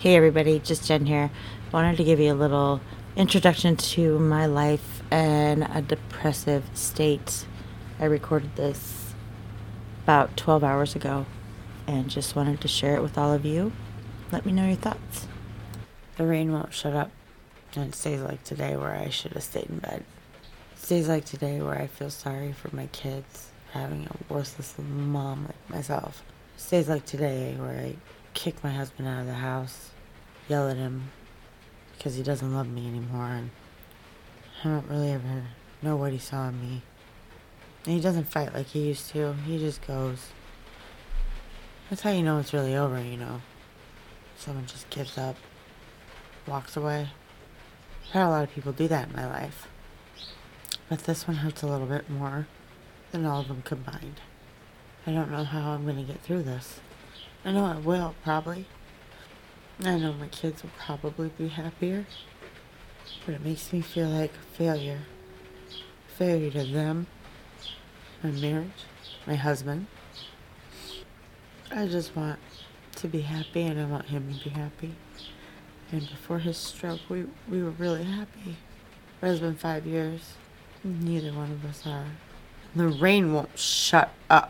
Hey everybody, just Jen here. Wanted to give you a little introduction to my life and a depressive state. I recorded this about 12 hours ago and just wanted to share it with all of you. Let me know your thoughts. The rain won't shut up. And it stays like today where I should have stayed in bed. Stays like today where I feel sorry for my kids having a worthless mom like myself. Stays like today where I kick my husband out of the house, yell at him because he doesn't love me anymore, and I don't really ever know what he saw in me. And he doesn't fight like he used to. He just goes. That's how you know it's really over, you know. Someone just gives up, walks away. I've had a lot of people do that in my life. But this one hurts a little bit more than all of them combined. I don't know how I'm going to get through this. I know I will, probably. I know my kids will probably be happier. But it makes me feel like a failure. Failure to them, my marriage, my husband. I just want to be happy and I want him to be happy. And before his stroke, we, we were really happy. But it's been five years. Neither one of us are. The rain won't shut up.